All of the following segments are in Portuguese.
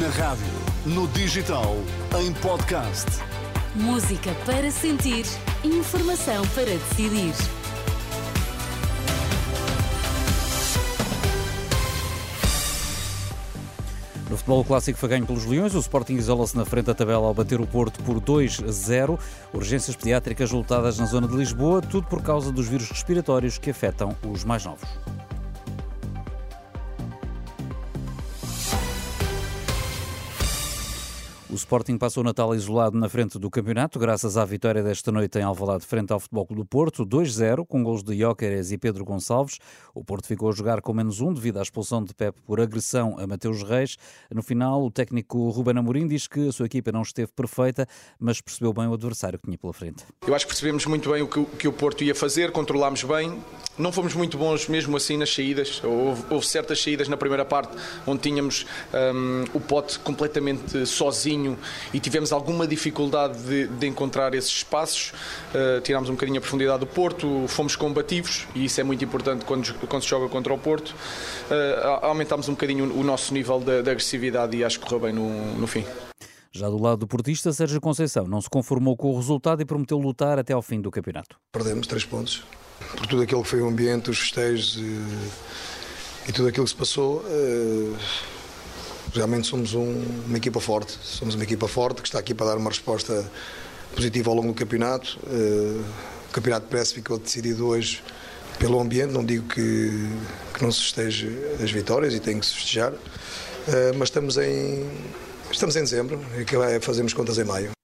Na rádio, no digital, em podcast. Música para sentir, informação para decidir. No futebol clássico foi ganho pelos Leões, o Sporting isola-se na frente da tabela ao bater o Porto por 2-0. Urgências pediátricas voltadas na zona de Lisboa, tudo por causa dos vírus respiratórios que afetam os mais novos. O Sporting passou o Natal isolado na frente do campeonato, graças à vitória desta noite em Alvalade frente ao Futebol do Porto, 2-0, com gols de Jóqueres e Pedro Gonçalves. O Porto ficou a jogar com menos um devido à expulsão de Pep por agressão a Mateus Reis. No final, o técnico Ruben Amorim diz que a sua equipa não esteve perfeita, mas percebeu bem o adversário que tinha pela frente. Eu acho que percebemos muito bem o que, o, que o Porto ia fazer, controlámos bem, não fomos muito bons mesmo assim nas saídas. Houve, houve certas saídas na primeira parte onde tínhamos um, o pote completamente sozinho e tivemos alguma dificuldade de, de encontrar esses espaços. Uh, tirámos um bocadinho a profundidade do Porto, fomos combativos e isso é muito importante quando, quando se joga contra o Porto. Uh, aumentámos um bocadinho o nosso nível de, de agressividade e acho que correu bem no, no fim. Já do lado do portista, Sérgio Conceição não se conformou com o resultado e prometeu lutar até ao fim do campeonato. Perdemos três pontos por tudo aquilo que foi o ambiente, os festejos e, e tudo aquilo que se passou. Uh, realmente somos um, uma equipa forte. Somos uma equipa forte que está aqui para dar uma resposta positiva ao longo do campeonato. Uh, o campeonato parece ficou decidido hoje pelo ambiente. Não digo que, que não se festeje as vitórias e tem que se festejar, uh, mas estamos em, estamos em dezembro e fazemos contas em maio.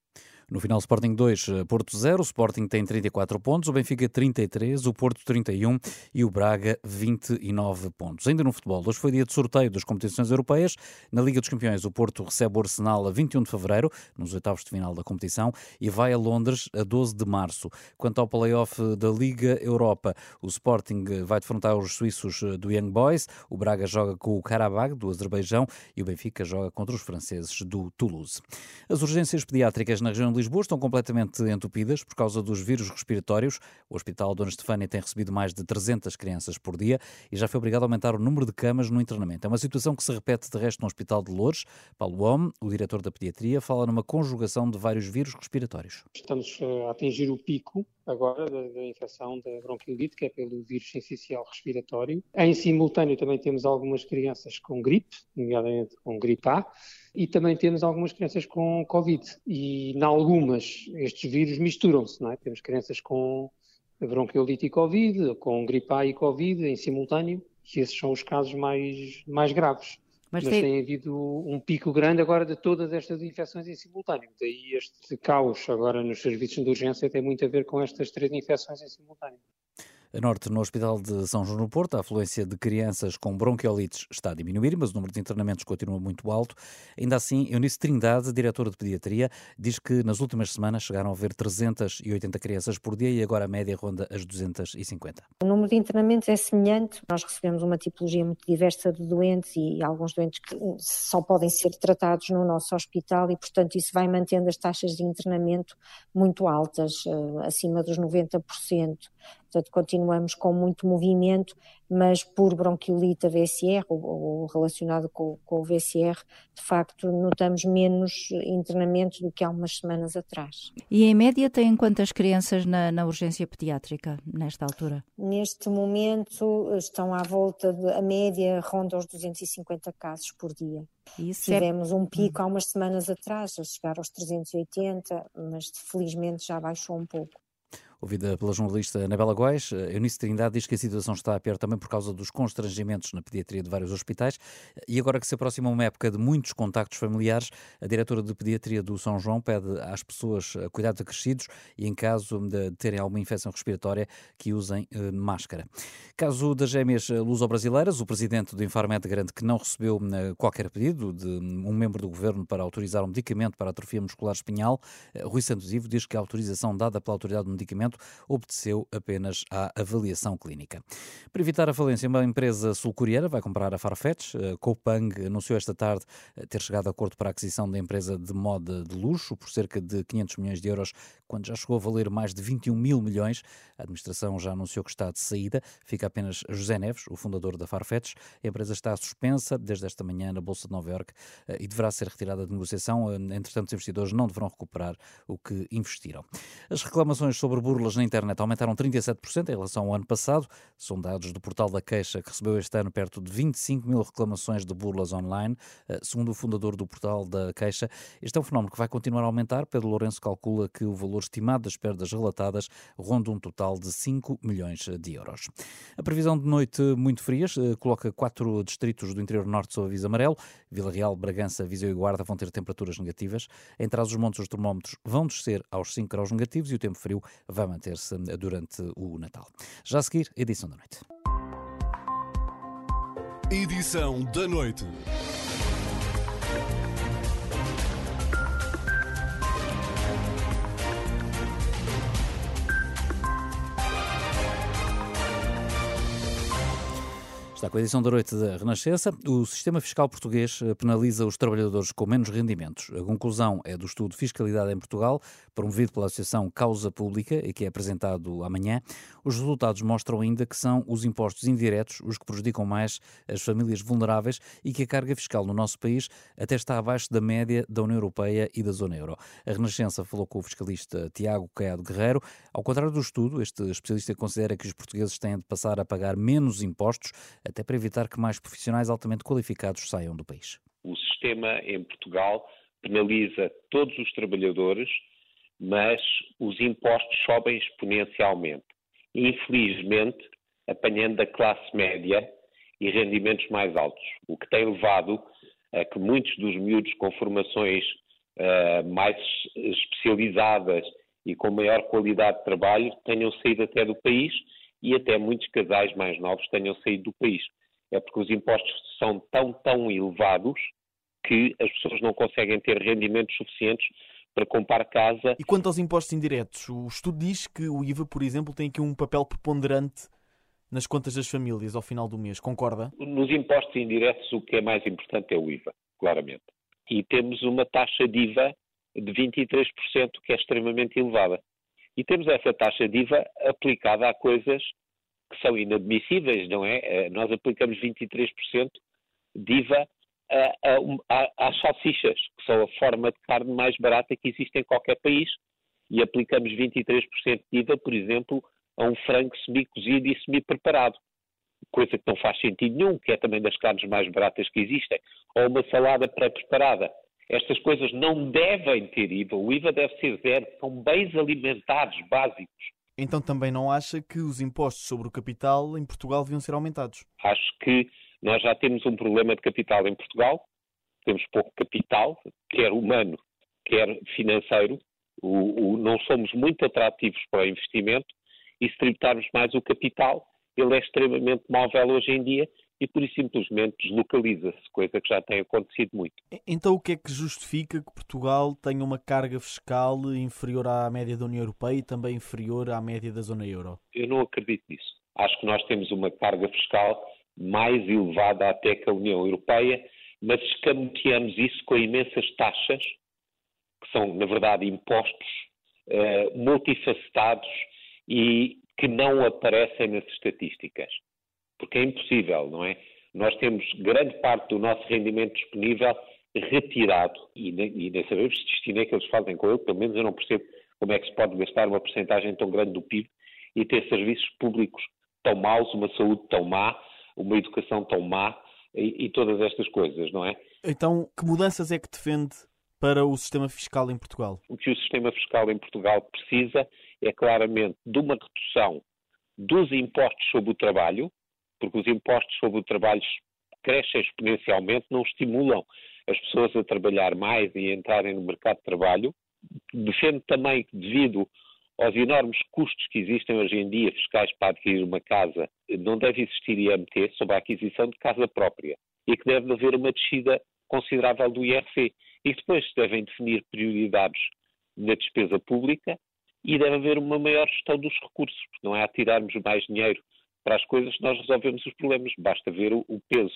No final, Sporting 2, eh, Porto 0. O Sporting tem 34 pontos, o Benfica 33, o Porto 31 e o Braga 29 pontos. Ainda no futebol, hoje foi dia de sorteio das competições europeias. Na Liga dos Campeões, o Porto recebe o Arsenal a 21 de fevereiro, nos oitavos de final da competição, e vai a Londres a 12 de março. Quanto ao play-off da Liga Europa, o Sporting vai defrontar os suíços eh, do Young Boys, o Braga joga com o Karabag do Azerbaijão e o Benfica joga contra os franceses do Toulouse. As urgências pediátricas na região Lisboa estão completamente entupidas por causa dos vírus respiratórios. O Hospital Dona Estefânia tem recebido mais de 300 crianças por dia e já foi obrigado a aumentar o número de camas no internamento. É uma situação que se repete de resto no Hospital de Lourdes. Paulo Homme, o diretor da pediatria, fala numa conjugação de vários vírus respiratórios. Estamos eh, a atingir o pico agora da, da, infecção da bronquiolite, que é pelo vírus essencial respiratório. Em simultâneo também temos algumas crianças com gripe, nomeadamente com gripe A, e também temos algumas crianças com Covid. E, em algumas, estes vírus misturam-se, não é? Temos crianças com bronquiolite e Covid, com gripe A e Covid em simultâneo, e esses são os casos mais, mais graves. Mas, Mas tem... tem... havido um pico grande agora de todas estas infecções em simultâneo. Daí este caos agora nos serviços de urgência tem muito a ver com estas três infecções em simultâneo. A norte, no Hospital de São João do Porto, a afluência de crianças com bronquiolites está a diminuir, mas o número de internamentos continua muito alto. Ainda assim, Eunice Trindade, diretora de pediatria, diz que nas últimas semanas chegaram a haver 380 crianças por dia e agora a média ronda as 250. O número de internamentos é semelhante. Nós recebemos uma tipologia muito diversa de doentes e alguns doentes que só podem ser tratados no nosso hospital e, portanto, isso vai mantendo as taxas de internamento muito altas, eh, acima dos 90%. Portanto, continuamos com muito movimento, mas por bronquiolite a VSR ou, ou relacionado com, com, o VSR, de facto, notamos menos internamentos do que há umas semanas atrás. E em média têm quantas crianças na, na urgência pediátrica nesta altura? Neste momento estão à volta, de, a média ronda os 250 casos por dia. Isso é Tivemos é... um pico há umas semanas atrás, a chegar aos 380, mas felizmente já baixou um pouco ouvida pela jornalista Anabela Góes. Eh, Eunice Trindade diz que a situação está a pior também por causa dos constrangimentos na pediatria de vários hospitais. E agora que se aproxima uma época de muitos contactos familiares, a diretora de pediatria do São João pede às pessoas cuidados acrescidos e, em caso de terem alguma infecção respiratória, que usem eh, máscara. Caso das gêmeas luso-brasileiras, o presidente do Infarmed garante que não recebeu eh, qualquer pedido de um membro do governo para autorizar um medicamento para atrofia muscular espinhal. Rui Santos Ivo diz que a autorização dada pela autoridade do medicamento investimento obedeceu apenas à avaliação clínica. Para evitar a falência, uma empresa sul-coreana vai comprar a Farfetch. Coupang anunciou esta tarde ter chegado a acordo para a aquisição da empresa de moda de luxo por cerca de 500 milhões de euros, quando já chegou a valer mais de 21 mil milhões. A administração já anunciou que está de saída. Fica apenas José Neves, o fundador da Farfetch. A empresa está suspensa desde esta manhã na Bolsa de Nova Iorque eh, e deverá ser retirada de negociação. Eh, entretanto, os investidores não deverão recuperar o que investiram. As reclamações sobre burlas na internet aumentaram 37% em relação ao ano passado. São dados do portal da Queixa, que recebeu este ano perto de 25 mil reclamações de burlas online. Eh, segundo o fundador do portal da Queixa, este é um fenómeno que vai continuar a aumentar. Pedro Lourenço calcula que o valor estimado das perdas relatadas ronda um total de 5 milhões de euros. A previsão de noite muito frias coloca quatro distritos do interior norte sob aviso amarelo. Vila Real, Bragança, Viseu e Guarda vão ter temperaturas negativas. Em trás os montes os termómetros vão descer aos 5 graus negativos e o tempo frio vai manter-se durante o Natal. Já a seguir, edição da noite. Edição da noite. Está com a edição da noite da Renascença. O sistema fiscal português eh, penaliza os trabalhadores com menos rendimentos. A conclusão é do estudo Fiscalidade em Portugal, promovido pela Associação Causa Pública e que é apresentado amanhã. Os resultados mostram ainda que são os impostos indiretos os que prejudicam mais as famílias vulneráveis e que a carga fiscal no nosso país até está abaixo da média da União Europeia e da zona euro. A Renascença falou com o fiscalista Tiago Caiado Guerreiro. Ao contrário do estudo, este especialista considera que os portugueses têm de passar a pagar menos impostos até para evitar que mais profissionais altamente qualificados saiam do país. O sistema em Portugal penaliza todos os trabalhadores, mas os impostos sobem exponencialmente. Infelizmente, apanhando a classe média e rendimentos mais altos, o que tem levado a que muitos dos miúdos com formações uh, mais especializadas e com maior qualidade de trabalho tenham saído até do país e até muitos casais mais novos tenham saído do país. É porque os impostos são tão, tão elevados que as pessoas não conseguem ter rendimentos suficientes para comprar casa. E quanto aos impostos indiretos, o estudo diz que o IVA, por exemplo, tem aqui um papel preponderante nas contas das famílias ao final do mês, concorda? Nos impostos indiretos, o que é mais importante é o IVA, claramente. E temos uma taxa de IVA de 23%, que é extremamente elevada. E temos essa taxa de IVA aplicada a coisas que são inadmissíveis, não é? Eh, nós aplicamos 23% de IVA às salsichas, que são a forma de carne mais barata que existe em qualquer país, e aplicamos 23% de IVA, por exemplo, a um frango semi-cozido e semi-preparado, coisa que não faz sentido nenhum, que é também das carnes mais baratas que existem, ou uma salada pré-preparada. Estas coisas não devem ter IVA. O IVA deve ser zero. São bens alimentares básicos. Então também não acha que os impostos sobre o capital em Portugal deviam ser aumentados? Acho que nós já temos um problema de capital em Portugal. Temos pouco capital, quer humano, quer financeiro. O, o, não somos muito atrativos para o investimento e se tributarmos mais o capital, ele é extremamente móvel hoje em dia e por isso simplesmente deslocaliza-se, coisa que já tem acontecido muito. Então o que é que justifica que Portugal tenha uma carga fiscal inferior à média da União Europeia e também inferior à média da zona euro? Eu não acredito nisso. Acho que nós temos uma carga fiscal mais elevada até que a União Europeia, mas escamoteamos isso com imensas taxas, que são, na verdade, impostos uh, multifacetados e que não aparecem nas estatísticas porque é impossível, não é? Nós temos grande parte do nosso rendimento disponível retirado e nem, e nem sabemos se destino é que eles fazem com ele, pelo menos eu não percebo como é que se pode gastar uma porcentagem tão grande do PIB e ter serviços públicos tão maus, uma saúde tão má, uma educação tão má e, e todas estas coisas, não é? Então, que mudanças é que defende para o sistema fiscal em Portugal? O que o sistema fiscal em Portugal precisa é claramente de uma redução dos impostos sobre o trabalho, porque os impostos sobre o trabalho crescem exponencialmente, não estimulam as pessoas a trabalhar mais e a entrarem no mercado de trabalho. Defendo também que, devido aos enormes custos que existem hoje em dia fiscais para adquirir uma casa, não deve existir IMT sobre a aquisição de casa própria e que deve haver uma descida considerável do IRC e depois devem definir prioridades na despesa pública e deve haver uma maior gestão dos recursos, porque não é a tirarmos mais dinheiro para as coisas que nós resolvemos os problemas. Basta ver o peso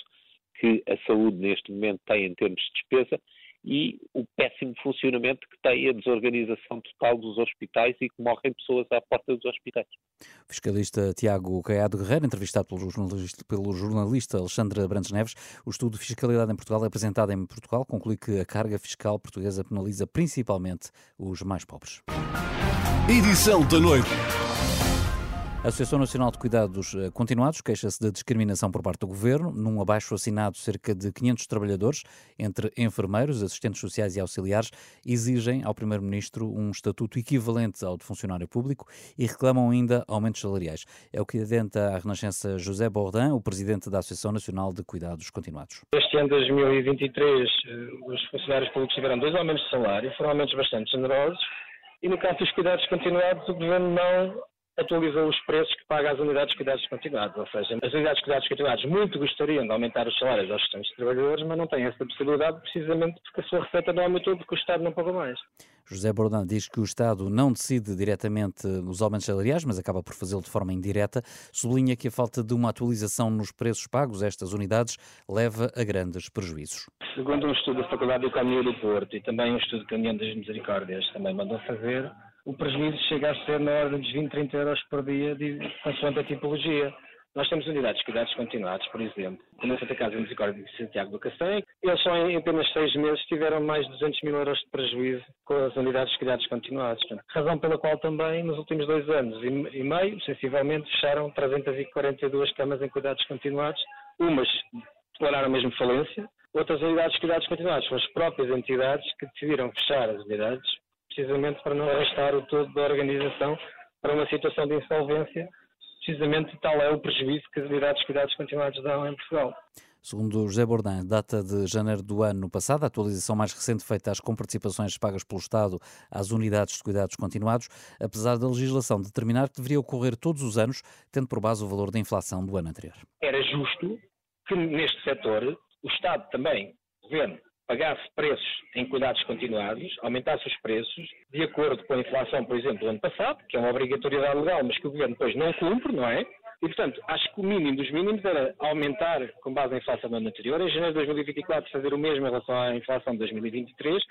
que a saúde neste momento tem em termos de despesa e o péssimo funcionamento que tem a desorganização total dos hospitais e que morrem pessoas à porta dos hospitais. O fiscalista Tiago Caiado Guerreiro, entrevistado pelo jornalista, pelo jornalista Alexandre Brandes Neves, o estudo de fiscalidade em Portugal apresentado em Portugal conclui que a carga fiscal portuguesa penaliza principalmente os mais pobres. Edição da noite. A Associação Nacional de Cuidados eh, Continuados queixa-se de discriminação por parte do governo. Num abaixo assinado, cerca de 500 trabalhadores, entre enfermeiros, assistentes sociais e auxiliares, exigem ao Primeiro-Ministro um estatuto equivalente ao de funcionário público e reclamam ainda aumentos salariais. É o que adenta a Renascença José Bordin, o presidente da Associação Nacional de Cuidados Continuados. Este ano 2023, eh, os funcionários públicos tiveram dois aumentos de salário, foram aumentos bastante generosos, e no caso dos cuidados continuados, o governo não atualizou os preços que paga às unidades de cuidados continuados. Ou seja, as unidades de cuidados continuados muito gostariam de aumentar os salários aos restantes trabalhadores, mas não têm essa possibilidade precisamente porque a sua receita não aumentou porque o Estado não pagou mais. José Bordão diz que o Estado não decide diretamente os aumentos salariais, mas acaba por fazê-lo de forma indireta. Sublinha que a falta de uma atualização nos preços pagos a estas unidades leva a grandes prejuízos. Segundo um estudo da Faculdade de Economia do Porto e também um estudo que a União das Misericórdias também mandou fazer, o prejuízo chega a ser na ordem dos 20, 30 euros por dia, de, consoante a tipologia. Nós temos unidades de cuidados continuados, por exemplo, como a Santa Casa Misericórdia de Santiago do Cacém. Eles só em apenas seis meses tiveram mais de 200 mil euros de prejuízo com as unidades de cuidados continuados. Razão pela qual também, nos últimos dois anos e meio, sensivelmente, fecharam 342 camas em cuidados continuados. Umas declararam mesmo falência, outras unidades de cuidados continuados são as próprias entidades que decidiram fechar as unidades precisamente para não arrastar o todo da organização para uma situação de insolvência, precisamente tal é o prejuízo que as unidades de cuidados continuados dão em Portugal. Segundo José Bordin, data de janeiro do ano passado, a atualização mais recente feita às comparticipações pagas pelo Estado às unidades de cuidados continuados, apesar da legislação determinar que deveria ocorrer todos os anos, tendo por base o valor da inflação do ano anterior. Era justo que neste setor o Estado também, o Governo, pagasse preços em cuidados continuados, aumentasse os preços, de acordo com a inflação, por exemplo, do ano passado, que é uma obrigatoriedade legal, mas que o governo depois não cumpre, não é? E, portanto, acho que o mínimo dos mínimos era aumentar com base na inflação do ano anterior, em janeiro de 2024 fazer o mesmo em relação à inflação de 2023,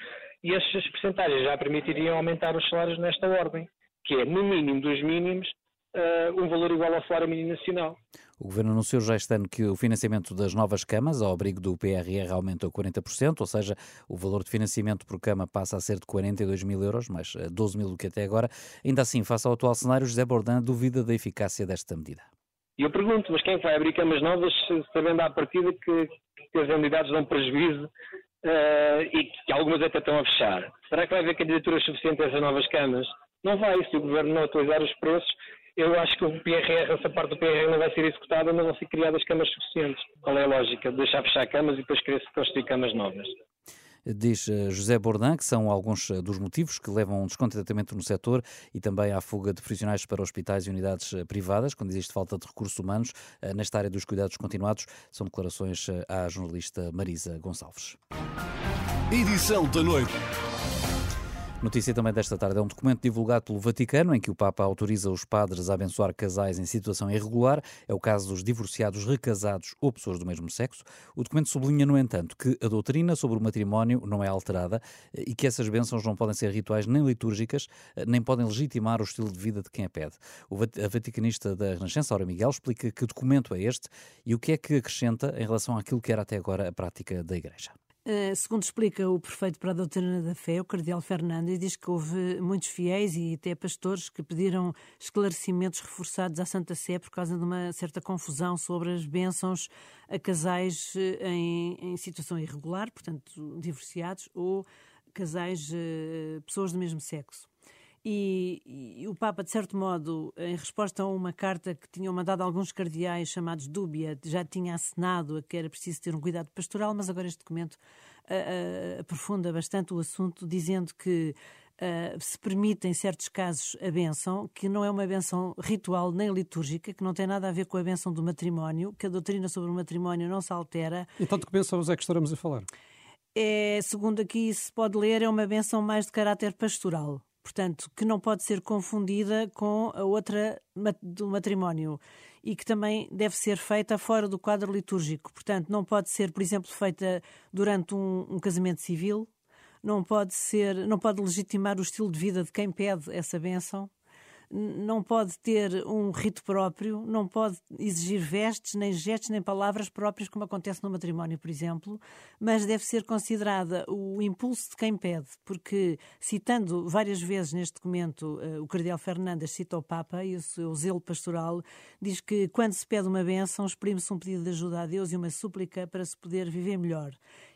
e essas percentagens já permitiriam aumentar os salários nesta ordem, que é, no mínimo dos mínimos, um valor igual ao salário mínimo nacional. O Governo anunciou já este ano que o financiamento das novas camas, ao abrigo do PRR, aumentou 40%, ou seja, o valor de financiamento por cama passa a ser de 42 mil euros, mais 12 mil do que até agora. Ainda assim, face ao atual cenário, José Bordan duvida da eficácia desta medida. E eu pergunto, mas quem vai abrir camas novas sabendo à partida que, que as unidades dão prejuízo uh, e que algumas até estão a fechar? Será que vai haver candidaturas suficientes a essas novas camas? Não vai, se o Governo não atualizar os preços, eu acho que o PRR, essa parte do PRR não vai ser executada, não vão ser criadas camas suficientes. Qual é a lógica? Deixar fechar camas e depois querer construir camas novas. Diz eh, José Bordan que são alguns eh, dos motivos que levam a um descontentamento no setor e também à fuga de profissionais para hospitais e unidades eh, privadas, quando existe falta de recursos humanos nesta área dos cuidados continuados. São declarações à jornalista Marisa Gonçalves. Edição da noite. Notícia também desta tarde é um documento divulgado pelo Vaticano em que o Papa autoriza os padres a abençoar casais em situação irregular. É o caso dos divorciados recasados ou pessoas do mesmo sexo. O documento sublinha, no entanto, que a doutrina sobre o matrimónio não é alterada e que essas bênçãos não podem ser rituais nem litúrgicas, nem podem legitimar o estilo de vida de quem a pede. A vaticanista da Renascença, Aura Miguel, explica que documento é este e o que é que acrescenta em relação àquilo que era até agora a prática da Igreja. Uh, segundo explica o prefeito para a doutrina da fé, o cardeal Fernandes, diz que houve muitos fiéis e até pastores que pediram esclarecimentos reforçados à Santa Sé por causa de uma certa confusão sobre as bênçãos a casais eh, em, em situação irregular, portanto, divorciados, ou casais, uh, pessoas do mesmo sexo. E, e, o Papa, de certo modo, em resposta a uma carta que tinham mandado alguns cardeais chamados Dúbia, já tinha assinado a que era preciso ter um cuidado pastoral, mas agora este documento uh, uh, aprofunda bastante o assunto, dizendo que uh, se permite, em certos casos, a benção, que não é uma benção ritual nem litúrgica, que não tem nada a ver com a benção do matrimónio, que a doutrina sobre o matrimónio não se altera. Então, de que bênçãos é que estaremos a falar? É, segundo aqui se pode ler, é uma benção mais de caráter pastoral. Portanto, que não pode ser confundida com a outra do matrimónio e que também deve ser feita fora do quadro litúrgico. Portanto, não pode ser, por exemplo, feita durante um, um casamento civil, não pode ser, não pode legitimar o estilo de vida de quem pede essa bênção não pode ter um rito próprio, não pode exigir vestes, nem gestos, nem palavras próprias, como acontece no matrimónio, por exemplo, mas deve ser considerada o impulso de quem pede, porque, citando várias vezes neste documento, eh, o Cardeal Fernandes cita o Papa e o seu zelo pastoral, diz que quando se pede uma bênção, exprime-se um pedido de ajuda a Deus e uma súplica para se poder viver melhor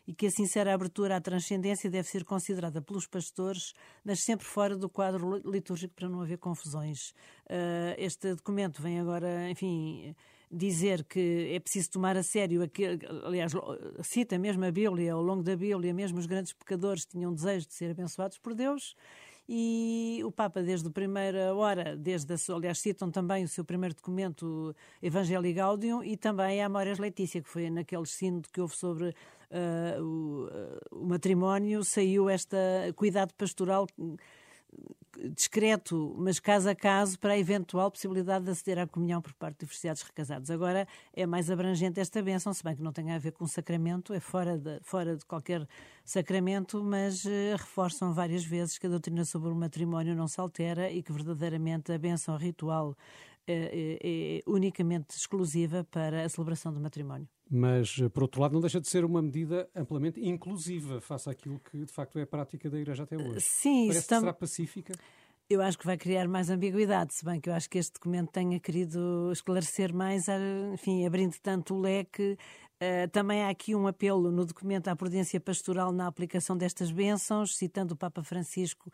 e que a sincera abertura à transcendência deve ser considerada pelos pastores, mas sempre fora do quadro litúrgico para não haver confusões. Uh, este documento vem agora, enfim, dizer que é preciso tomar a sério, aquele, aliás, cita mesmo a Bíblia, ao longo da Bíblia, mesmo os grandes pecadores tinham desejo de ser abençoados por Deus e o Papa, desde a primeira hora, desde a, aliás, citam também o seu primeiro documento, Evangelii Gaudium, e também a Amores Letícia, que foi naquele sínodo que houve sobre uh, o, uh, o matrimónio, saiu esta cuidado pastoral discreto, mas caso a caso, para a eventual possibilidade de aceder à comunhão por parte de divorciados recasados. Agora é mais abrangente esta bênção, se bem que não tem a ver com sacramento, é fora de, fora de qualquer sacramento, mas uh, reforçam várias vezes que a doutrina sobre o matrimónio não se altera e que verdadeiramente a bênção ritual é, é, é unicamente exclusiva para a celebração do matrimónio. Mas, por outro lado, não deixa de ser uma medida amplamente inclusiva face àquilo que, de facto, é a prática da Igreja até hoje. Sim, Parece tam... será pacífica? Eu acho que vai criar mais ambiguidade, se bem que eu acho que este documento tenha querido esclarecer mais, enfim, abrindo tanto o leque. Uh, também há aqui um apelo no documento à prudência pastoral na aplicação destas bênçãos, citando o Papa Francisco,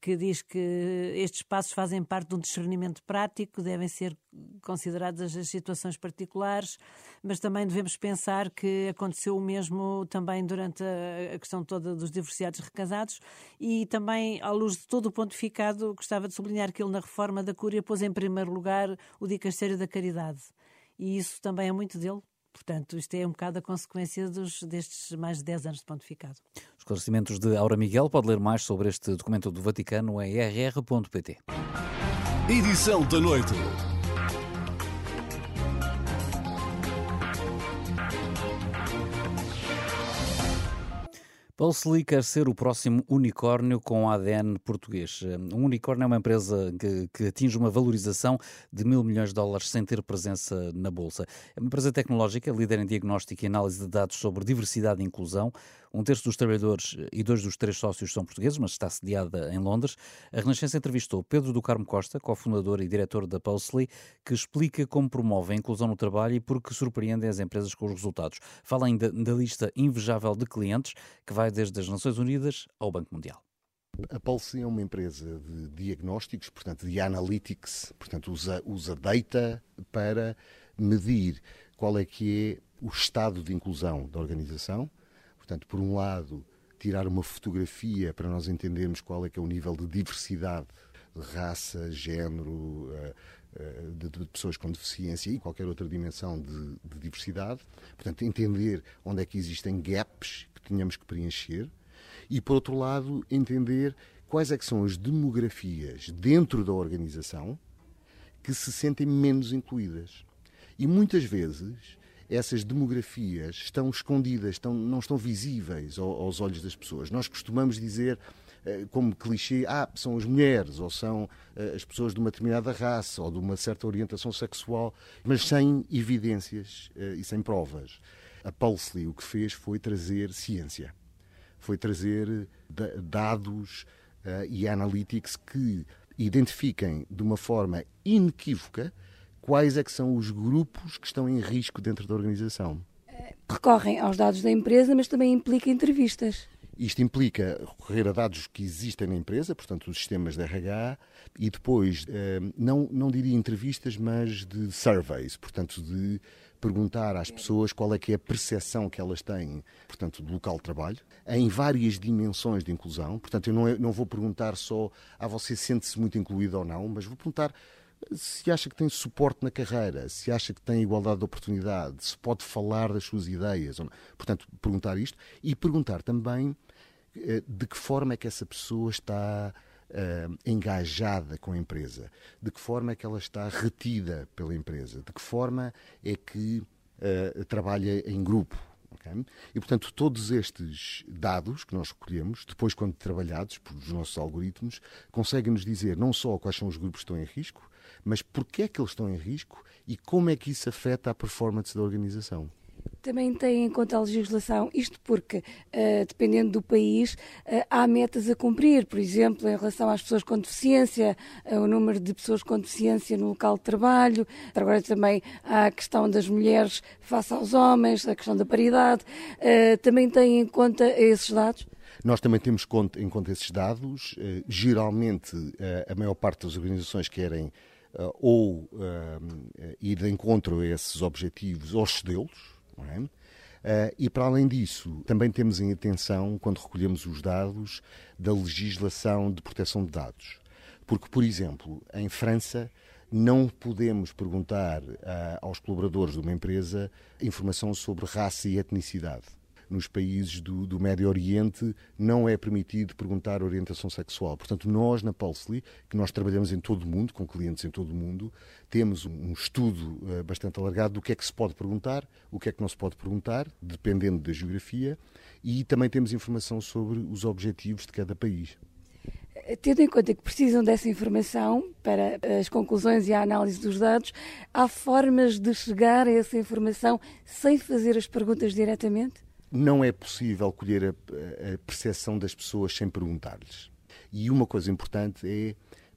que diz que estes passos fazem parte de um discernimento prático, devem ser consideradas as situações particulares, mas também devemos pensar que aconteceu o mesmo também durante a questão toda dos divorciados recasados e também, à luz de todo o pontificado, gostava de sublinhar que ele, na reforma da Cúria, pôs em primeiro lugar o Dicastério da Caridade. E isso também é muito dele, Portanto, isto é um bocado a consequência dos, destes mais de 10 anos de pontificado. Esclarecimentos de Aura Miguel. Pode ler mais sobre este documento do Vaticano em rr.pt. Edição da noite. Paulsli quer ser o próximo unicórnio com ADN português. Um unicórnio é uma empresa que, que, atinge uma valorização de mil milhões de dólares sem ter presença na Bolsa. É uma empresa tecnológica, líder em diagnóstico e análise de dados sobre diversidade e inclusão. Um terço dos trabalhadores e dois dos três sócios são portugueses, mas está sediada em Londres. A Renascença entrevistou Pedro do Carmo Costa, cofundador e diretor da Pulsely, que explica como promove a inclusão no trabalho e por que surpreendem as empresas com os resultados. Fala ainda da lista invejável de clientes, que vai desde as Nações Unidas ao Banco Mundial. A Pulse é uma empresa de diagnósticos, portanto, de analytics, portanto, usa, usa data para medir qual é que é o estado de inclusão da organização Portanto, por um lado, tirar uma fotografia para nós entendermos qual é que é o nível de diversidade de raça, género, eh, eh, de, pessoas com deficiência e qualquer outra dimensão de, de, diversidade. Portanto, entender onde é que existem gaps que tenhamos que preencher e, por outro lado, entender quais é que são as demografias dentro da organização que se sentem menos incluídas. E muitas vezes essas demografias estão escondidas, estão, não estão visíveis aos olhos das pessoas. Nós costumamos dizer eh, como clichê, ah, são as mulheres, ou são eh, as pessoas de uma determinada raça, ou de uma certa orientação sexual, mas sem evidências eh, e sem provas. A Pulsley o que fez foi trazer ciência, foi trazer dados e analytics que identifiquem de uma forma inequívoca quais é que são os grupos que estão em risco dentro da organização? Recorrem aos dados da empresa, mas também implica entrevistas. Isto implica recorrer a dados que existem na empresa, portanto, os sistemas de RH, e depois, eh, não, não diria entrevistas, mas de surveys, portanto, de perguntar às pessoas qual é que é a percepção que elas têm, portanto, do local de trabalho, em várias dimensões de inclusão. Portanto, eu não, não vou perguntar só, a ah, você sente-se muito incluído ou não, mas vou perguntar se acha que tem suporte na carreira, se acha que tem igualdade de oportunidade, se pode falar das suas ideias. Portanto, perguntar isto e perguntar também eh, de que forma é que essa pessoa está uh, engajada com a empresa? De que forma é que ela está retida pela empresa? De que forma é que uh, trabalha em grupo? Okay? E, portanto, todos estes dados que nós recolhemos, depois, quando trabalhados pelos nossos algoritmos, conseguem-nos dizer não só quais são os grupos que estão em risco, mas porquê é que eles estão em risco e como é que isso afeta a performance da organização. Também tem em conta a legislação, isto porque, uh, dependendo do país, uh, há metas a cumprir. Por exemplo, em relação às pessoas com deficiência, uh, o número de pessoas com deficiência no local de trabalho. Agora também há a questão das mulheres face aos homens, a questão da paridade. também tem em conta esses dados? Nós também temos em conta esses dados. Geralmente, a maior parte das organizações querem ou ir de encontro a esses objetivos ou cedê-los é? Uh, e para além disso, também temos em atenção, quando recolhemos os dados, da legislação de proteção de dados. Porque, por exemplo, em França, não podemos perguntar aos colaboradores de uma empresa informação sobre raça e etnicidade nos países do, do, Médio Oriente não é permitido perguntar orientação sexual. Portanto, nós na Pulsely, que nós trabalhamos em todo o mundo, com clientes em todo o mundo, temos um estudo uh, bastante alargado do que é que se pode perguntar, o que é que não se pode perguntar, dependendo da geografia, e também temos informação sobre os objetivos de cada país. Tendo em conta que precisam dessa informação para as conclusões e a análise dos dados, há formas de chegar a essa informação sem fazer as perguntas diretamente? Não é possível colher a, a percepção das pessoas sem perguntar-lhes. E uma coisa importante é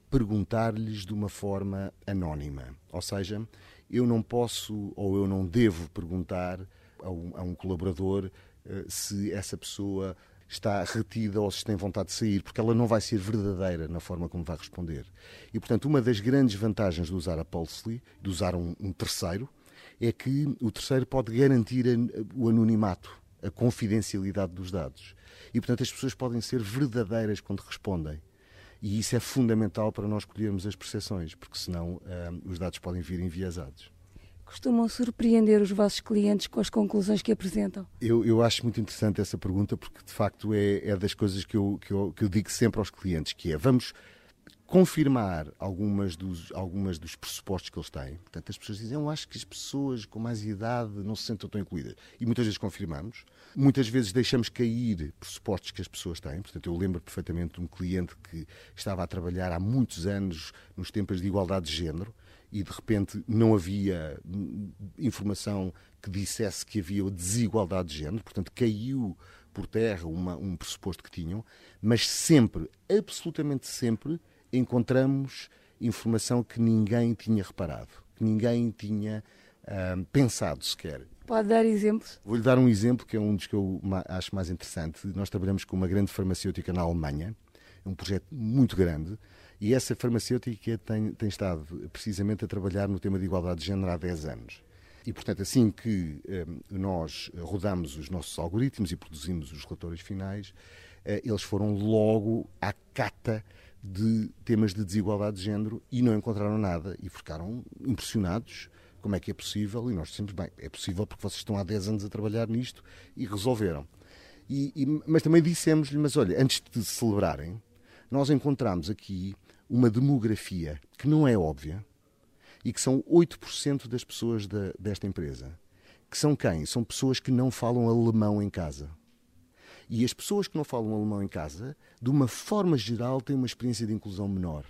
perguntar-lhes de uma forma anónima. Ou seja, eu não posso ou eu não devo perguntar a um, a um colaborador uh, se essa pessoa está retida ou se tem vontade de sair, porque ela não vai ser verdadeira na forma como vai responder. E, portanto, uma das grandes vantagens de usar a Pulsely, de usar um, um terceiro, é que o terceiro pode garantir o anonimato a confidencialidade dos dados. E, portanto, as pessoas podem ser verdadeiras quando respondem. E isso é fundamental para nós colhermos as percepções, porque senão um, os dados podem vir enviesados. Costumam surpreender os vossos clientes com as conclusões que apresentam? Eu, eu acho muito interessante essa pergunta, porque de facto é, é das coisas que eu, que, eu, que eu digo sempre aos clientes, que é vamos confirmar algumas dos, algumas dos pressupostos que eles têm. Portanto, as pessoas dizem, eu acho que as pessoas com mais idade não se sentem tão incluídas. E muitas vezes confirmamos. Muitas vezes deixamos cair pressupostos que as pessoas têm. Portanto, eu lembro perfeitamente de um cliente que estava a trabalhar há muitos anos nos tempos de igualdade de género e de repente não havia informação que dissesse que havia desigualdade de género. Portanto, caiu por terra uma, um pressuposto que tinham, mas sempre, absolutamente sempre, encontramos informação que ninguém tinha reparado, que ninguém tinha uh, pensado sequer. Pode dar exemplos? Vou-lhe dar um exemplo que é um dos que eu acho mais interessante. Nós trabalhamos com uma grande farmacêutica na Alemanha, é um projeto muito grande, e essa farmacêutica tem, tem estado precisamente a trabalhar no tema de igualdade de género há 10 anos. E, portanto, assim que eh, nós rodamos os nossos algoritmos e produzimos os relatórios finais, eh, eles foram logo à cata de temas de desigualdade de género e não encontraram nada e ficaram impressionados. Como é que é possível? E nós dissemos, bem, é possível porque vocês estão há 10 anos a trabalhar nisto e resolveram. E, e, mas também dissemos-lhe, mas olha, antes de celebrarem, nós encontramos aqui uma demografia que não é óbvia e que são 8% das pessoas da, desta empresa. Que são quem? São pessoas que não falam alemão em casa. E as pessoas que não falam alemão em casa, de uma forma geral, têm uma experiência de inclusão menor.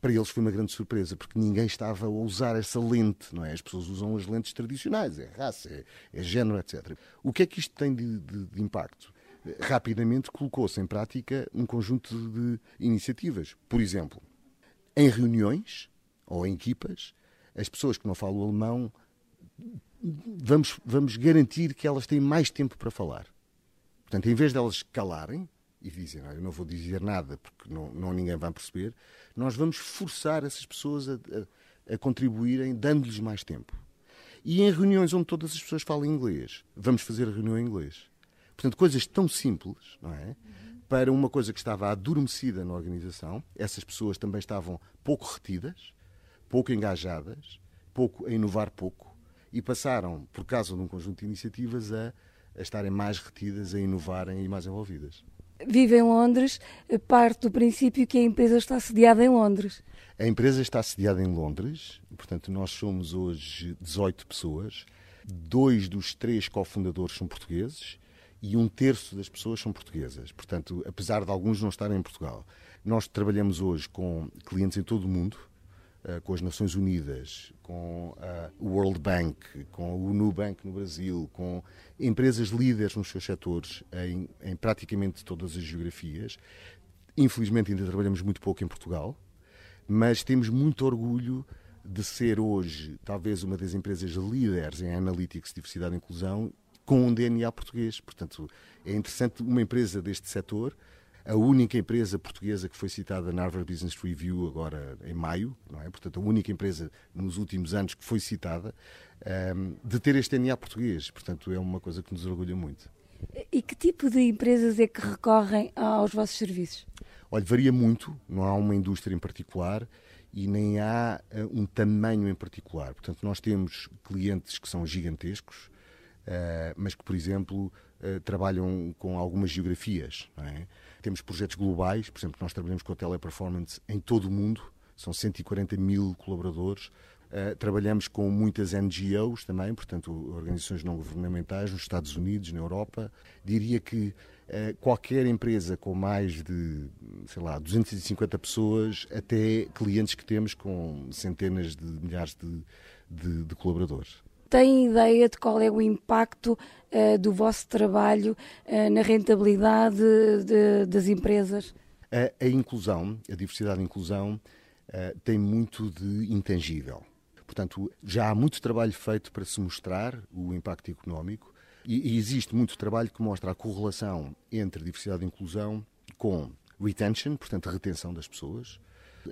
Para eles foi uma grande surpresa, porque ninguém estava a usar essa lente, não é? As pessoas usam as lentes tradicionais, é raça, é, é género, etc. O que é que isto tem de, de, de impacto? Rapidamente colocou-se em prática um conjunto de iniciativas. Por exemplo, em reuniões ou em equipas, as pessoas que não falam alemão, vamos, vamos garantir que elas têm mais tempo para falar. Portanto, em vez delas calarem e dizem, eu não vou dizer nada porque não, não ninguém vai perceber, nós vamos forçar essas pessoas a, a, a contribuírem, dando-lhes mais tempo. E em reuniões onde todas as pessoas falam inglês, vamos fazer a reunião em inglês. Portanto, coisas tão simples, não é? Para uma coisa que estava adormecida na organização, essas pessoas também estavam pouco retidas, pouco engajadas, pouco a inovar pouco, e passaram, por causa de um conjunto de iniciativas, a a estarem mais retidas, a inovarem e mais envolvidas. vive em Londres, parte do princípio que a empresa está sediada em Londres. A empresa está sediada em Londres, portanto, nós somos hoje 18 pessoas. Dois dos três cofundadores são portugueses e um terço das pessoas são portuguesas. Portanto, apesar de alguns não estarem em Portugal, nós trabalhamos hoje com clientes em todo o mundo, com as Nações Unidas, com eh, o World Bank, com o Nubank no Brasil, com empresas líderes nos seus setores em, em praticamente todas as geografias. Infelizmente ainda trabalhamos muito pouco em Portugal, mas temos muito orgulho de ser hoje talvez uma das empresas líderes em Analytics, Diversidade e Inclusão com um DNA português. Portanto, é interessante uma empresa deste setor, a única empresa portuguesa que foi citada na Harvard Business Review agora em maio, não é? Portanto, a única empresa nos últimos anos que foi citada, um, ehm, de ter este DNA português. Portanto, é uma coisa que nos orgulha muito. E que tipo de empresas é que recorrem aos vossos serviços? Olha, varia muito, não há uma indústria em particular e nem há uh, um tamanho em particular. Portanto, nós temos clientes que são gigantescos, uh, mas que, por exemplo, uh, trabalham com algumas geografias. É? Temos projetos globais, por exemplo, nós trabalhamos com a Teleperformance em todo o mundo, são 140 mil colaboradores. Uh, trabalhamos com muitas NGOs também, portanto, organizações não governamentais nos Estados Unidos, na Europa. Diria que uh, qualquer empresa com mais de, sei lá, 250 pessoas, até clientes que temos com centenas de milhares de, de, de colaboradores. Tem ideia de qual é o impacto uh, do vosso trabalho na rentabilidade de, das empresas? A, a, inclusão, a diversidade e inclusão, tem muito de intangível Portanto, já há muito trabalho feito para se mostrar o impacto económico e, e existe muito trabalho que mostra a correlação entre diversidade e inclusão com retention, portanto, a retenção das pessoas,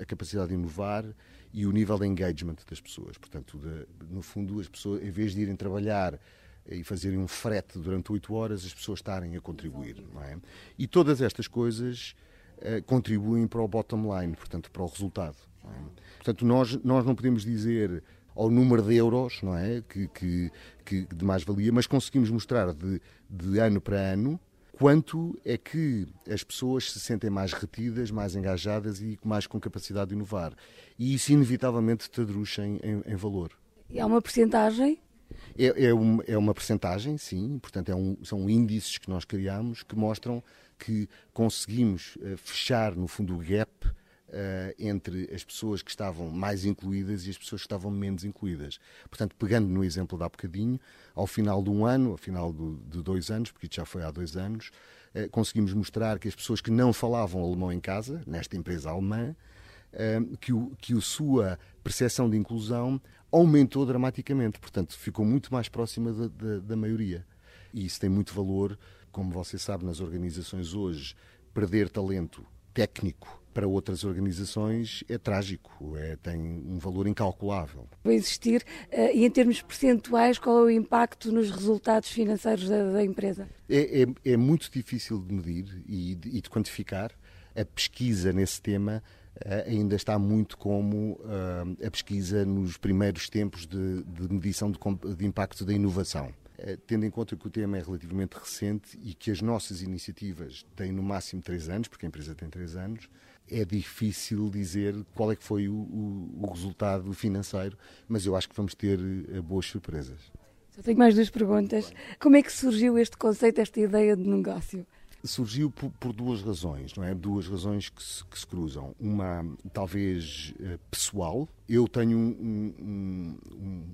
a capacidade de inovar e o nível de engagement das pessoas. Portanto, de, no fundo, as pessoas, em vez de irem trabalhar e fazerem um frete durante oito horas, as pessoas estarem a contribuir. Não é? E todas estas coisas uh, contribuem para o bottom line, portanto, para o resultado. Portanto, nós, nós não podemos dizer ao número de euros não é? que, que, que de mais-valia, mas conseguimos mostrar de, de ano para ano quanto é que as pessoas se sentem mais retidas, mais engajadas e mais com capacidade de inovar. E isso inevitavelmente traduz em, em, em valor. É uma percentagem? É, é, uma, é uma percentagem, sim. Portanto, é um, são índices que nós criamos que mostram que conseguimos uh, fechar, no fundo, o gap Uh, entre as pessoas que estavam mais incluídas e as pessoas que estavam menos incluídas. Portanto, pegando no exemplo de há bocadinho, ao final de um ano, ao final do, de dois anos, porque isso já foi há dois anos, uh, conseguimos mostrar que as pessoas que não falavam alemão em casa, nesta empresa alemã, uh, que, o, que a sua percepção de inclusão aumentou dramaticamente. Portanto, ficou muito mais próxima da, da, da maioria. E isso tem muito valor, como você sabe, nas organizações hoje, perder talento técnico para outras organizações é trágico, é, tem um valor incalculável. Vai existir, uh, e em termos percentuais, qual é o impacto nos resultados financeiros da, da empresa? É, é, é, muito difícil de medir e de, e de quantificar. A pesquisa nesse tema uh, ainda está muito como uh, a pesquisa nos primeiros tempos de, de medição de, de impacto da inovação tendo em conta que o tema é relativamente recente e que as nossas iniciativas têm no máximo três anos, porque a empresa tem três anos, é difícil dizer qual é que foi o, o, o resultado financeiro, mas eu acho que vamos ter uh, boas surpresas. Só tenho mais duas perguntas. Como é que surgiu este conceito, esta ideia de negócio? Surgiu por, por, duas razões, não é? Duas razões que se, que se cruzam. Uma, talvez, uh, pessoal. Eu tenho um, um,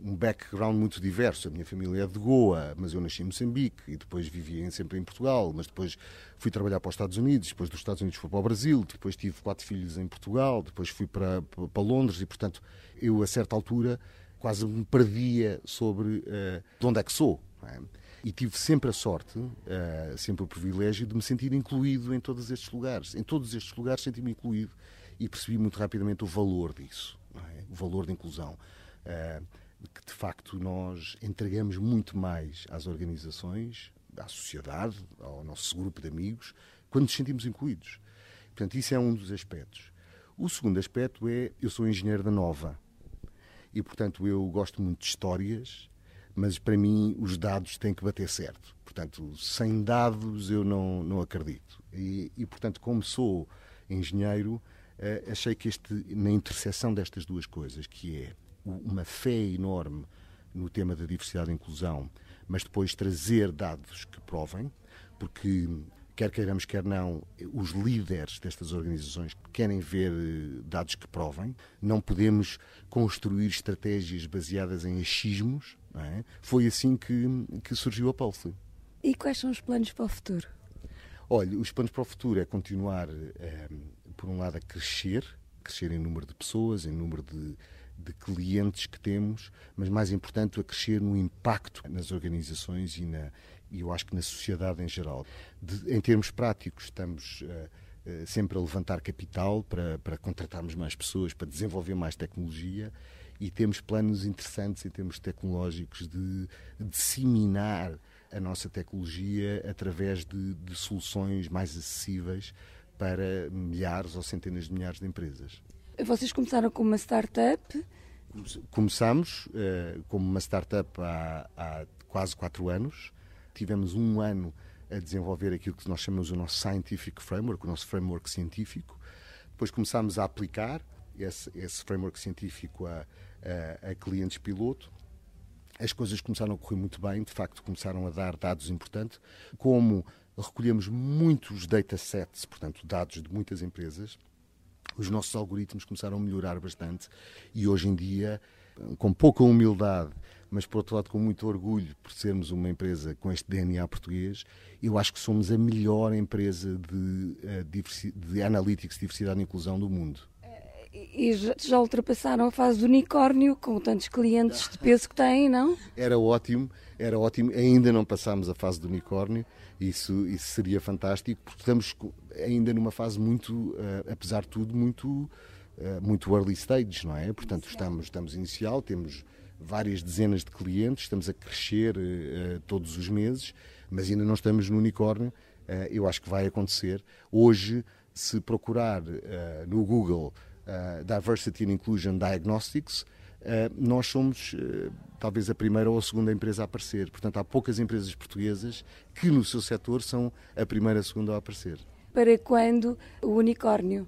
um, background muito diverso. A minha família é de Goa, mas eu nasci em Moçambique e depois vivia sempre em Portugal, mas depois fui trabalhar para os Estados Unidos, depois dos Estados Unidos fui para o Brasil, depois tive quatro filhos em Portugal, depois fui para, para Londres e, portanto, eu, a certa altura, quase me perdia sobre uh, de onde é que sou. É? E tive sempre a sorte, uh, sempre o privilégio de me sentir incluído em todos estes lugares. Em todos estes lugares senti-me incluído e percebi muito rapidamente o valor disso, é? o valor da inclusão. Uh, que de facto nós entregamos muito mais às organizações, à sociedade, ao nosso grupo de amigos, quando nos sentimos incluídos. Portanto, isso é um dos aspectos. O segundo aspecto é, eu sou engenheiro da Nova e, portanto, eu gosto muito de histórias mas para mim os dados têm que bater certo. Portanto, sem dados eu não, não acredito. E, e portanto, como sou engenheiro, uh, achei que este, na interseção destas duas coisas, que é uma fé enorme no tema da diversidade e inclusão, mas depois trazer dados que provem, porque quer queiramos, quer não, os líderes destas organizações querem ver eh, dados que provem. Não podemos construir estratégias baseadas em achismos. É? Foi assim que, que surgiu a Pulse. E quais são os planos para o futuro? Olha, os planos para o futuro é continuar, é, por um lado, a crescer, crescer em número de pessoas, em número de, de clientes que temos, mas mais importante, a crescer no impacto nas organizações e, na, e eu acho que na sociedade em geral. De, em termos práticos, estamos uh, uh, sempre a levantar capital para, para contratarmos mais pessoas, para desenvolver mais tecnologia e temos planos interessantes em termos tecnológicos de disseminar a nossa tecnologia através de, de soluções mais acessíveis para milhares ou centenas de milhares de empresas. Vocês começaram como uma startup? Começamos uh, como uma startup há, há quase quatro anos. Tivemos um ano a desenvolver aquilo que nós chamamos o nosso Scientific Framework, o nosso framework científico. Depois começámos a aplicar esse, esse framework científico a, a, a clientes piloto as coisas começaram a correr muito bem, de facto começaram a dar dados importantes, como recolhemos muitos datasets, portanto dados de muitas empresas, os nossos algoritmos começaram a melhorar bastante e hoje em dia, com pouca humildade, mas por outro lado com muito orgulho por sermos uma empresa com este DNA português, eu acho que somos a melhor empresa de, eh, de analytics, diversidade e inclusão do mundo e já ultrapassaram a fase do unicórnio, com tantos clientes de peso que têm, não? Era ótimo, era ótimo. Ainda não passámos a fase do unicórnio, isso, isso seria fantástico, porque estamos ainda numa fase muito, uh, apesar de tudo, muito, muito early stage, não é? Portanto, estamos, estamos inicial, temos várias dezenas de clientes, estamos a crescer uh, todos os meses, mas ainda não estamos no unicórnio. eu acho que vai acontecer. Hoje, se procurar no Google uh, Diversity and Inclusion Diagnostics, uh, nós somos uh, talvez a primeira ou a segunda empresa a aparecer. Portanto, há poucas empresas portuguesas que no seu setor são a primeira ou a segunda a aparecer. Para quando o unicórnio?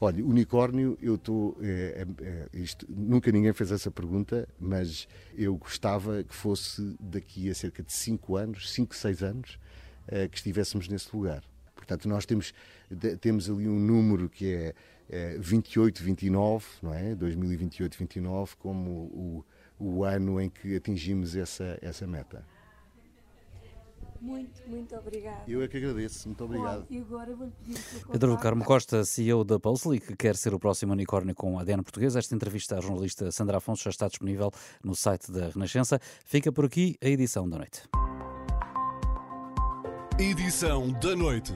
Olha, unicórnio, eu estou. É, é, isto, nunca ninguém fez essa pergunta, mas eu gostava que fosse daqui a cerca de 5 anos, 5, 6 anos, que estivéssemos nesse lugar. Portanto, nós temos, temos ali um número que é é, 28, 29, não é? 2028, 29, como o, o ano em que atingimos essa, essa meta. Muito, muito obrigado. Eu é que agradeço, muito obrigado. e agora vou pedir Pedro Carmo Costa, CEO da Pulsely, que quer ser o próximo unicórnio com ADN português. Esta entrevista à jornalista Sandra Afonso já está disponível no site da Renascença. Fica por aqui a edição da noite. Edição da noite.